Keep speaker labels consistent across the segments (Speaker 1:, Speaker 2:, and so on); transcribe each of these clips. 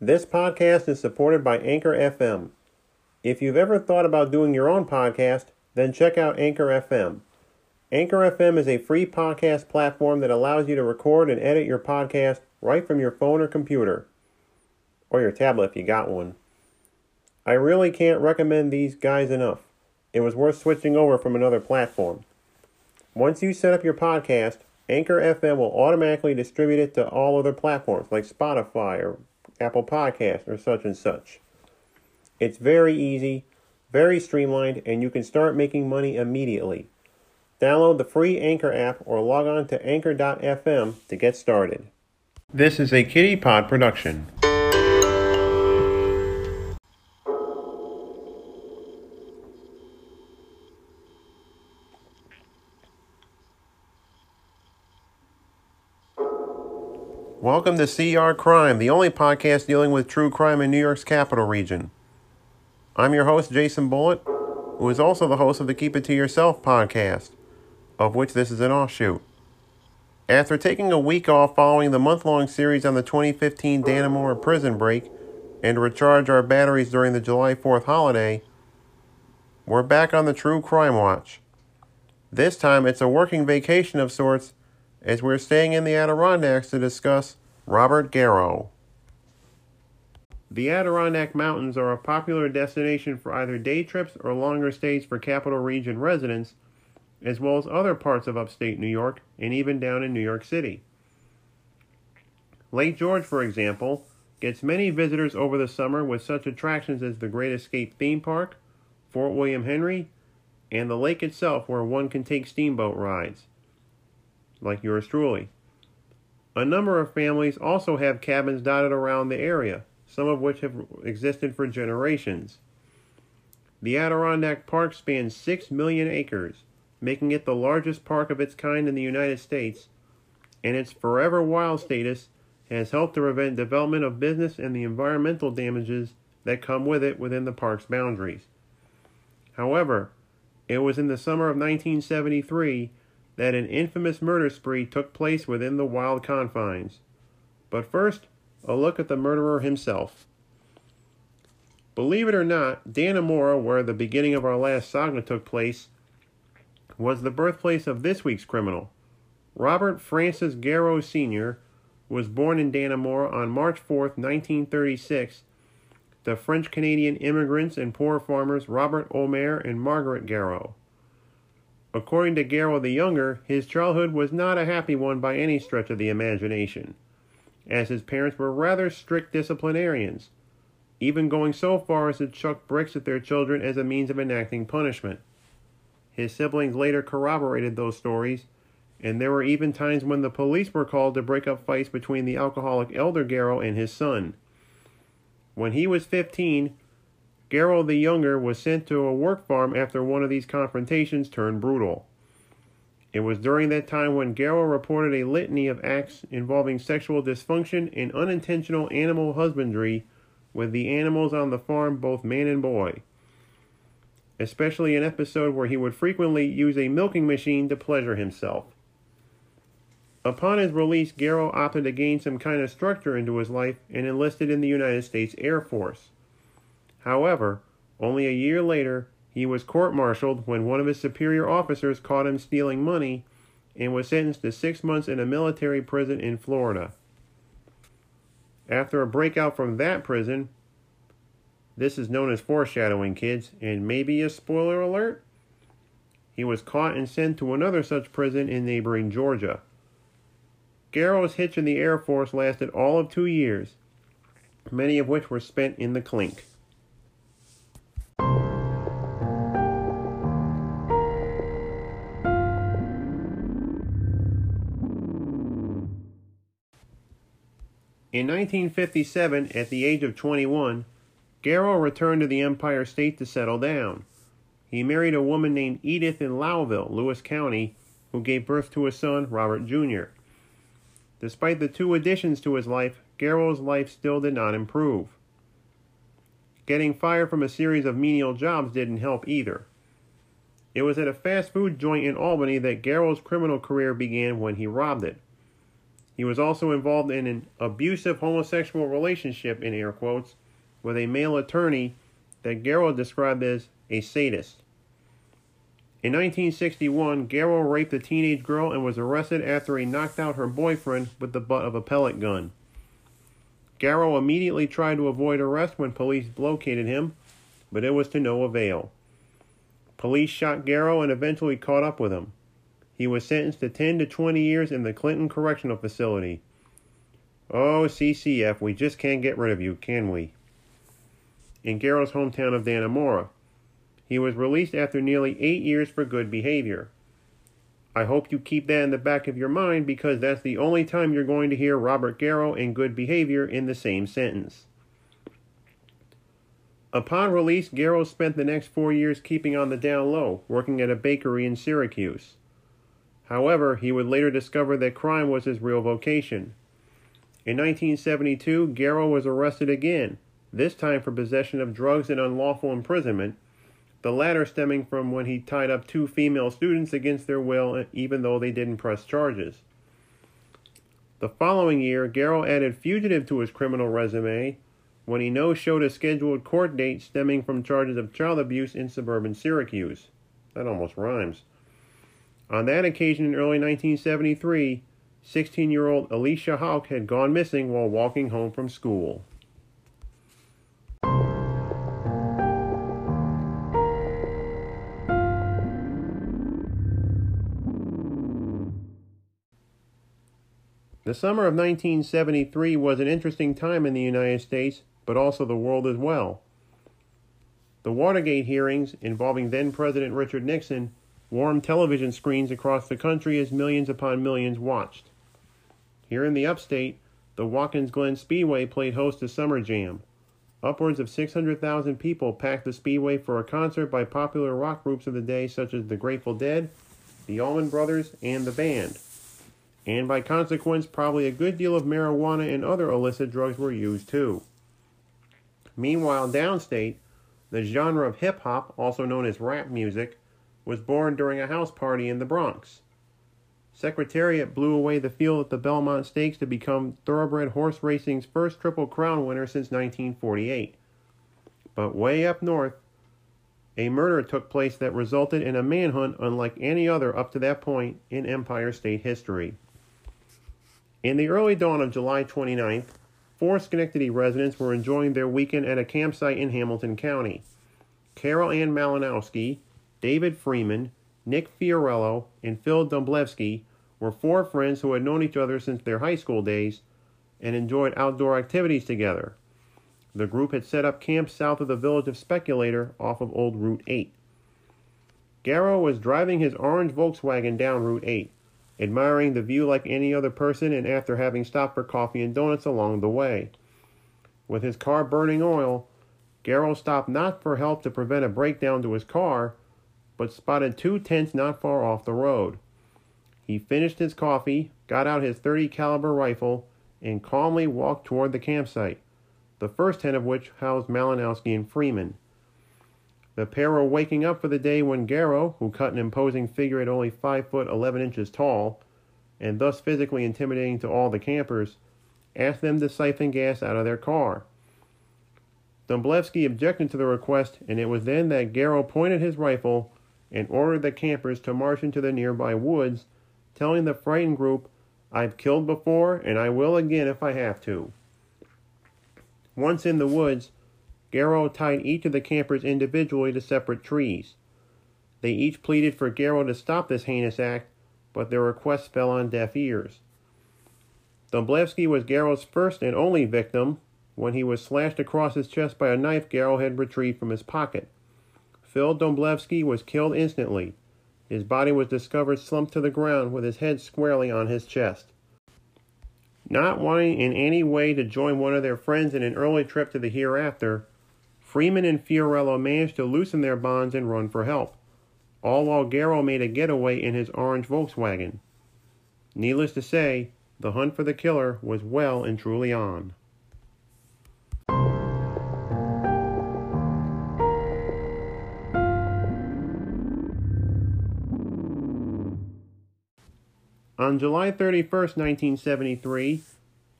Speaker 1: This podcast is supported by Anchor FM. If you've ever thought about doing your own podcast, then check out Anchor FM. Anchor FM is a free podcast platform that allows you to record and edit your podcast right from your phone or computer, or your tablet if you got one. I really can't recommend these guys enough. It was worth switching over from another platform. Once you set up your podcast, Anchor FM will automatically distribute it to all other platforms like Spotify or Apple Podcasts or such and such. It's very easy, very streamlined, and you can start making money immediately. Download the free Anchor app or log on to anchor.fm to get started. This is a Kitty Pod production. Welcome to CR Crime, the only podcast dealing with true crime in New York's capital region. I'm your host, Jason Bullitt, who is also the host of the Keep It To Yourself podcast, of which this is an offshoot. After taking a week off following the month long series on the 2015 Dannemora prison break and to recharge our batteries during the July 4th holiday, we're back on the True Crime Watch. This time it's a working vacation of sorts as we're staying in the Adirondacks to discuss Robert Garrow. The Adirondack Mountains are a popular destination for either day trips or longer stays for Capital Region residents, as well as other parts of upstate New York and even down in New York City. Lake George, for example, gets many visitors over the summer with such attractions as the Great Escape theme park, Fort William Henry, and the lake itself where one can take steamboat rides like yours truly. A number of families also have cabins dotted around the area, some of which have existed for generations. The Adirondack Park spans 6 million acres, making it the largest park of its kind in the United States, and its forever wild status has helped to prevent development of business and the environmental damages that come with it within the park's boundaries. However, it was in the summer of 1973 that an infamous murder spree took place within the wild confines. But first, a look at the murderer himself. Believe it or not, Dannemora, where the beginning of our last saga took place, was the birthplace of this week's criminal. Robert Francis Garrow Sr. was born in Dannemora on March 4, 1936, to French Canadian immigrants and poor farmers Robert Omer and Margaret Garrow. According to Garrow the Younger, his childhood was not a happy one by any stretch of the imagination, as his parents were rather strict disciplinarians, even going so far as to chuck bricks at their children as a means of enacting punishment. His siblings later corroborated those stories, and there were even times when the police were called to break up fights between the alcoholic elder Garrow and his son. When he was 15, Garrow the Younger was sent to a work farm after one of these confrontations turned brutal. It was during that time when Garrow reported a litany of acts involving sexual dysfunction and unintentional animal husbandry with the animals on the farm, both man and boy. Especially an episode where he would frequently use a milking machine to pleasure himself. Upon his release, Garrow opted to gain some kind of structure into his life and enlisted in the United States Air Force. However, only a year later, he was court martialed when one of his superior officers caught him stealing money and was sentenced to six months in a military prison in Florida. After a breakout from that prison, this is known as foreshadowing, kids, and maybe a spoiler alert. He was caught and sent to another such prison in neighboring Georgia. Garrow's hitch in the Air Force lasted all of two years, many of which were spent in the clink. In 1957, at the age of 21, Garrow returned to the Empire State to settle down. He married a woman named Edith in Lowville, Lewis County, who gave birth to a son, Robert Jr. Despite the two additions to his life, Garrow's life still did not improve. Getting fired from a series of menial jobs didn't help either. It was at a fast food joint in Albany that Garrow's criminal career began when he robbed it. He was also involved in an abusive homosexual relationship, in air quotes, with a male attorney that Garrow described as a sadist. In 1961, Garrow raped a teenage girl and was arrested after he knocked out her boyfriend with the butt of a pellet gun. Garrow immediately tried to avoid arrest when police located him, but it was to no avail. Police shot Garrow and eventually caught up with him. He was sentenced to 10 to 20 years in the Clinton Correctional Facility. Oh, CCF, we just can't get rid of you, can we? In Garrow's hometown of Dannemora. He was released after nearly eight years for good behavior. I hope you keep that in the back of your mind because that's the only time you're going to hear Robert Garrow and good behavior in the same sentence. Upon release, Garrow spent the next four years keeping on the down low, working at a bakery in Syracuse. However, he would later discover that crime was his real vocation. In 1972, Garrow was arrested again, this time for possession of drugs and unlawful imprisonment, the latter stemming from when he tied up two female students against their will, even though they didn't press charges. The following year, Garrow added fugitive to his criminal resume when he no showed a scheduled court date stemming from charges of child abuse in suburban Syracuse. That almost rhymes. On that occasion in early 1973, 16 year old Alicia Hauck had gone missing while walking home from school. The summer of 1973 was an interesting time in the United States, but also the world as well. The Watergate hearings involving then President Richard Nixon warmed television screens across the country as millions upon millions watched. Here in the upstate, the Watkins Glen Speedway played host to Summer Jam. Upwards of 600,000 people packed the Speedway for a concert by popular rock groups of the day such as the Grateful Dead, the Allman Brothers, and the band. And by consequence, probably a good deal of marijuana and other illicit drugs were used too. Meanwhile, downstate, the genre of hip hop, also known as rap music, was born during a house party in the Bronx. Secretariat blew away the field at the Belmont Stakes to become thoroughbred horse racing's first Triple Crown winner since 1948. But way up north, a murder took place that resulted in a manhunt unlike any other up to that point in Empire State history. In the early dawn of July 29th, four Schenectady residents were enjoying their weekend at a campsite in Hamilton County. Carol Ann Malinowski, David Freeman, Nick Fiorello, and Phil Domblewski were four friends who had known each other since their high school days and enjoyed outdoor activities together. The group had set up camp south of the village of Speculator off of Old Route 8. Garrow was driving his orange Volkswagen down Route 8, admiring the view like any other person and after having stopped for coffee and donuts along the way. With his car burning oil, Garrow stopped not for help to prevent a breakdown to his car, but spotted two tents not far off the road. He finished his coffee, got out his 30 caliber rifle, and calmly walked toward the campsite, the first tent of which housed Malinowski and Freeman. The pair were waking up for the day when Garrow, who cut an imposing figure at only 5 foot 11 inches tall, and thus physically intimidating to all the campers, asked them to siphon gas out of their car. Domblewski objected to the request, and it was then that Garrow pointed his rifle and ordered the campers to march into the nearby woods, telling the frightened group, I've killed before and I will again if I have to. Once in the woods, Garrow tied each of the campers individually to separate trees. They each pleaded for Garrow to stop this heinous act, but their requests fell on deaf ears. Domblewski was Garrow's first and only victim when he was slashed across his chest by a knife Garrow had retrieved from his pocket. Phil Domblewski was killed instantly. His body was discovered slumped to the ground with his head squarely on his chest. Not wanting in any way to join one of their friends in an early trip to the hereafter, Freeman and Fiorello managed to loosen their bonds and run for help, all while Garrow made a getaway in his orange Volkswagen. Needless to say, the hunt for the killer was well and truly on. On July 31, 1973,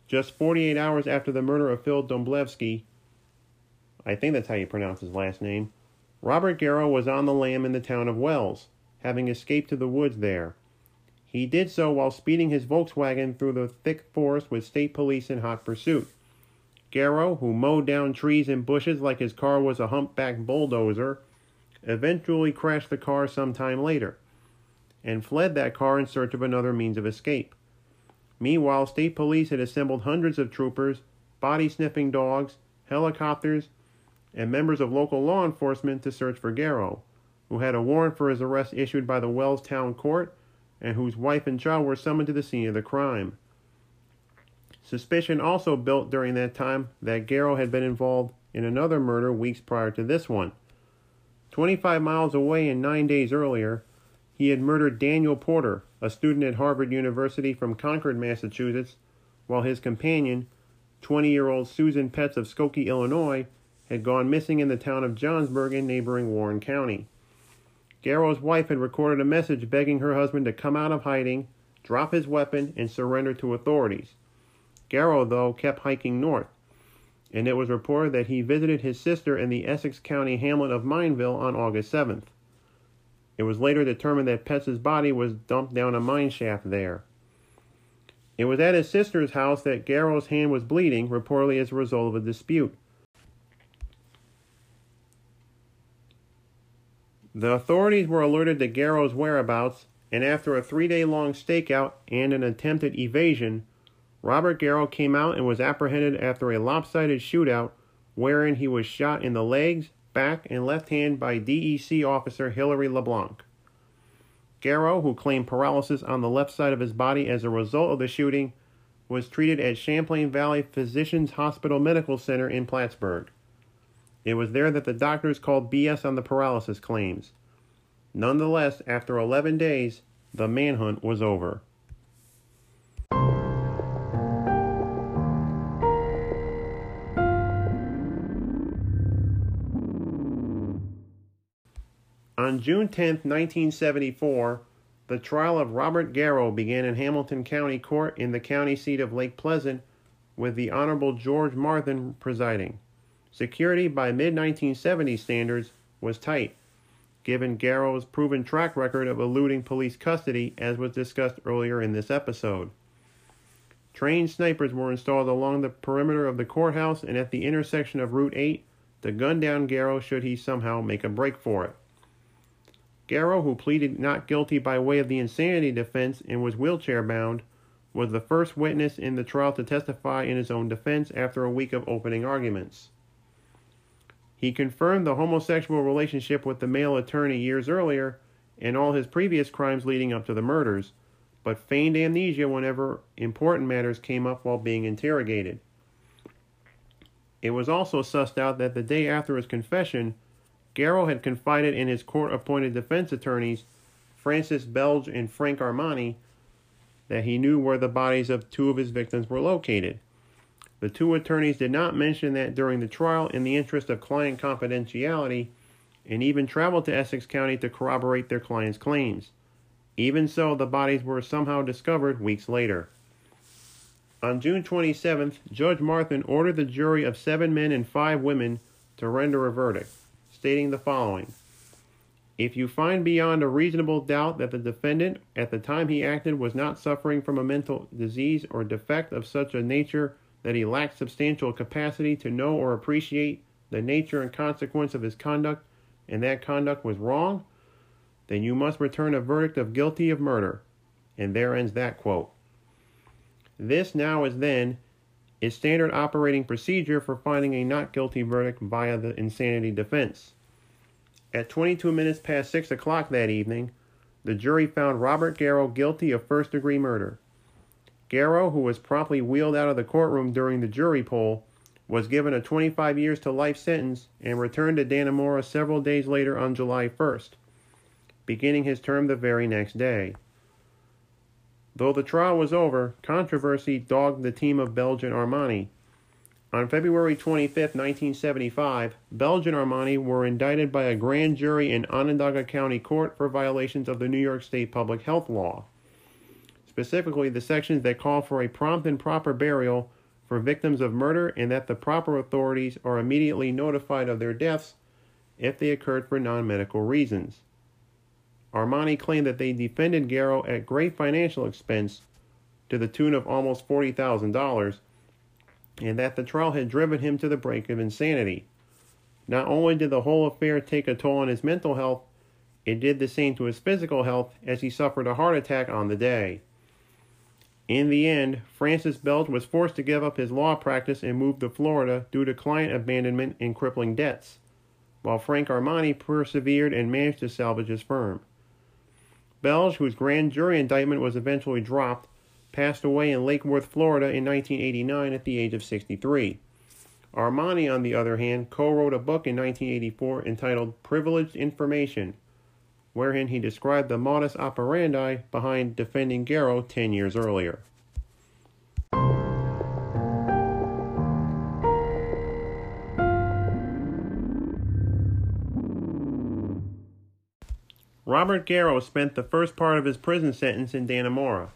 Speaker 1: just 48 hours after the murder of Phil Domblewski, I think that's how you pronounce his last name, Robert Garrow was on the lam in the town of Wells, having escaped to the woods there. He did so while speeding his Volkswagen through the thick forest with state police in hot pursuit. Garrow, who mowed down trees and bushes like his car was a humpback bulldozer, eventually crashed the car some time later and fled that car in search of another means of escape. Meanwhile, state police had assembled hundreds of troopers, body sniffing dogs, helicopters, and members of local law enforcement to search for Garrow, who had a warrant for his arrest issued by the Wells Town Court and whose wife and child were summoned to the scene of the crime. Suspicion also built during that time that Garrow had been involved in another murder weeks prior to this one. 25 miles away and nine days earlier, he had murdered Daniel Porter, a student at Harvard University from Concord, Massachusetts, while his companion, 20 year old Susan Petz of Skokie, Illinois, had gone missing in the town of Johnsburg in neighboring Warren County. Garrow's wife had recorded a message begging her husband to come out of hiding, drop his weapon, and surrender to authorities. Garrow, though, kept hiking north, and it was reported that he visited his sister in the Essex County hamlet of Mineville on August 7th. It was later determined that Petz's body was dumped down a mine shaft there. It was at his sister's house that Garrow's hand was bleeding, reportedly as a result of a dispute. The authorities were alerted to Garrow's whereabouts, and after a three day long stakeout and an attempted evasion, Robert Garrow came out and was apprehended after a lopsided shootout wherein he was shot in the legs, back, and left hand by DEC officer Hilary LeBlanc. Garrow, who claimed paralysis on the left side of his body as a result of the shooting, was treated at Champlain Valley Physicians Hospital Medical Center in Plattsburgh. It was there that the doctors called BS on the paralysis claims. Nonetheless, after 11 days, the manhunt was over. On June 10, 1974, the trial of Robert Garrow began in Hamilton County Court in the county seat of Lake Pleasant, with the Honorable George Martin presiding. Security by mid 1970s standards was tight, given Garrow's proven track record of eluding police custody, as was discussed earlier in this episode. Trained snipers were installed along the perimeter of the courthouse and at the intersection of Route 8 to gun down Garrow should he somehow make a break for it. Garrow, who pleaded not guilty by way of the insanity defense and was wheelchair bound, was the first witness in the trial to testify in his own defense after a week of opening arguments. He confirmed the homosexual relationship with the male attorney years earlier and all his previous crimes leading up to the murders, but feigned amnesia whenever important matters came up while being interrogated. It was also sussed out that the day after his confession, Garrow had confided in his court appointed defense attorneys, Francis Belge and Frank Armani, that he knew where the bodies of two of his victims were located. The two attorneys did not mention that during the trial in the interest of client confidentiality and even traveled to Essex County to corroborate their client's claims. Even so, the bodies were somehow discovered weeks later. On June 27th, Judge Martin ordered the jury of seven men and five women to render a verdict, stating the following If you find beyond a reasonable doubt that the defendant, at the time he acted, was not suffering from a mental disease or defect of such a nature that he lacked substantial capacity to know or appreciate the nature and consequence of his conduct, and that conduct was wrong, then you must return a verdict of guilty of murder. And there ends that quote. This now as then is standard operating procedure for finding a not guilty verdict via the insanity defense. At 22 minutes past 6 o'clock that evening, the jury found Robert Garrow guilty of first degree murder. Garrow, who was promptly wheeled out of the courtroom during the jury poll, was given a 25 years to life sentence and returned to Dannemora several days later on July 1st, beginning his term the very next day. Though the trial was over, controversy dogged the team of Belge and Armani. On February 25, 1975, Belge and Armani were indicted by a grand jury in Onondaga County Court for violations of the New York State public health law. specifically the sections that call for a prompt and proper burial for victims of murder and that the proper authorities are immediately notified of their deaths if they occurred for non medical reasons. Armani claimed that they defended Garrow at great financial expense to the tune of almost $40,000 and that the trial had driven him to the brink of insanity. Not only did the whole affair take a toll on his mental health, it did the same to his physical health as he suffered a heart attack on the day. In the end, Francis Belge was forced to give up his law practice and move to Florida due to client abandonment and crippling debts, while Frank Armani persevered and managed to salvage his firm. Belge, whose grand jury indictment was eventually dropped, passed away in Lake Worth, Florida in 1989 at the age of 63. Armani, on the other hand, co wrote a book in 1984 entitled Privileged Information, wherein he described the modus operandi behind defending Garrow 10 years earlier. Robert Garrow spent the first part of his prison sentence in Dannemora.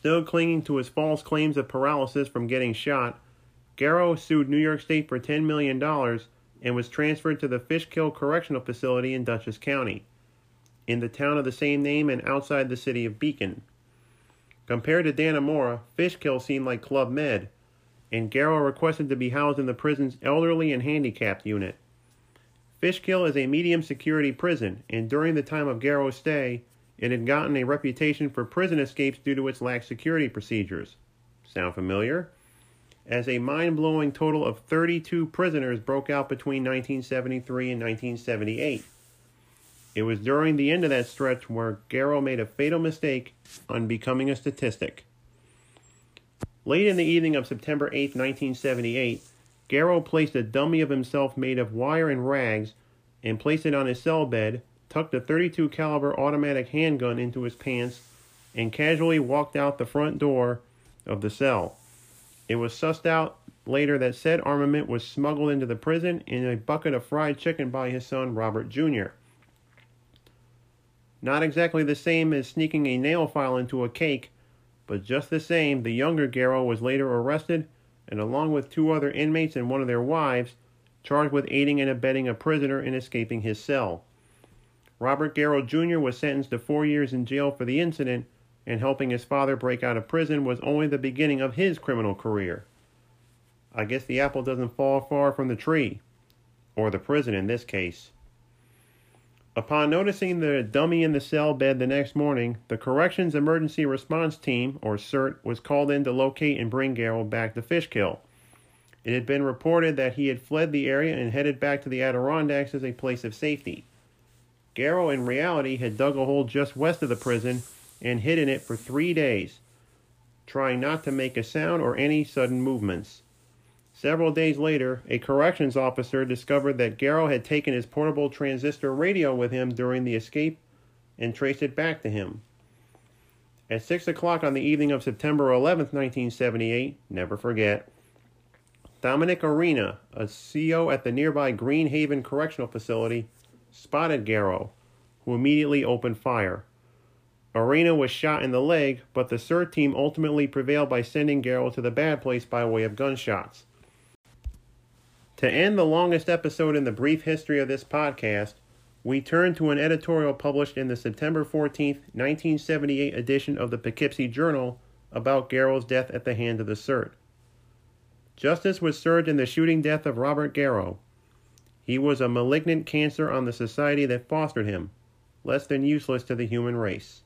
Speaker 1: Still clinging to his false claims of paralysis from getting shot, Garrow sued New York State for $10 million and was transferred to the Fishkill Correctional Facility in Dutchess County, in the town of the same name and outside the city of Beacon. Compared to Dannemora, Fishkill seemed like Club Med, and Garrow requested to be housed in the prison's elderly and handicapped unit. Fishkill is a medium security prison, and during the time of Garrow's stay, it had gotten a reputation for prison escapes due to its lax security procedures. Sound familiar? As a mind blowing total of 32 prisoners broke out between 1973 and 1978. It was during the end of that stretch where Garrow made a fatal mistake on becoming a statistic. Late in the evening of September 8, 1978, Garrow placed a dummy of himself made of wire and rags and placed it on his cell bed tucked a 32 caliber automatic handgun into his pants, and casually walked out the front door of the cell. It was sussed out later that said armament was smuggled into the prison in a bucket of fried chicken by his son Robert Jr. Not exactly the same as sneaking a nail file into a cake, but just the same, the younger Garrow was later arrested and, along with two other inmates and one of their wives, charged with aiding and abetting a prisoner in escaping his cell. Robert Garrow Jr. was sentenced to four years in jail for the incident, and helping his father break out of prison was only the beginning of his criminal career. I guess the apple doesn't fall far from the tree, or the prison in this case. Upon noticing the dummy in the cell bed the next morning, the Corrections Emergency Response Team, or CERT, was called in to locate and bring Garrow back to Fishkill. It had been reported that he had fled the area and headed back to the Adirondacks as a place of safety. Garrow, in reality, had dug a hole just west of the prison and hid in it for three days, trying not to make a sound or any sudden movements. Several days later, a corrections officer discovered that Garrow had taken his portable transistor radio with him during the escape and traced it back to him. At 6 o'clock on the evening of September 11, 1978, never forget, Dominic Arena, a CO at the nearby Green Haven Correctional Facility, spotted Garrow, who immediately opened fire. Arena was shot in the leg, but the CERT team ultimately prevailed by sending Garrow to the bad place by way of gunshots. To end the longest episode in the brief history of this podcast, we turn to an editorial published in the September 14, 1978 edition of the Poughkeepsie Journal about Garrow's death at the hand of the CERT. Justice was served in the shooting death of Robert Garrow, he was a malignant cancer on the society that fostered him, less than useless to the human race.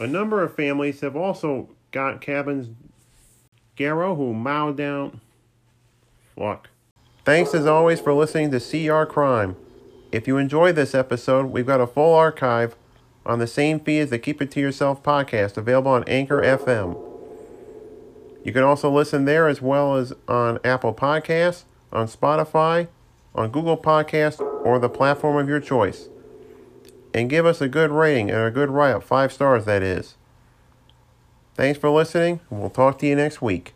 Speaker 1: A number of families have also got cabins. Garrow, who mowed down. Fuck. Thanks as always for listening to CR Crime. If you enjoyed this episode, we've got a full archive on the same feed as the Keep It To Yourself podcast available on Anchor FM. You can also listen there as well as on Apple Podcasts, on Spotify, on Google Podcasts, or the platform of your choice. And give us a good rating and a good write up, five stars that is. Thanks for listening, and we'll talk to you next week.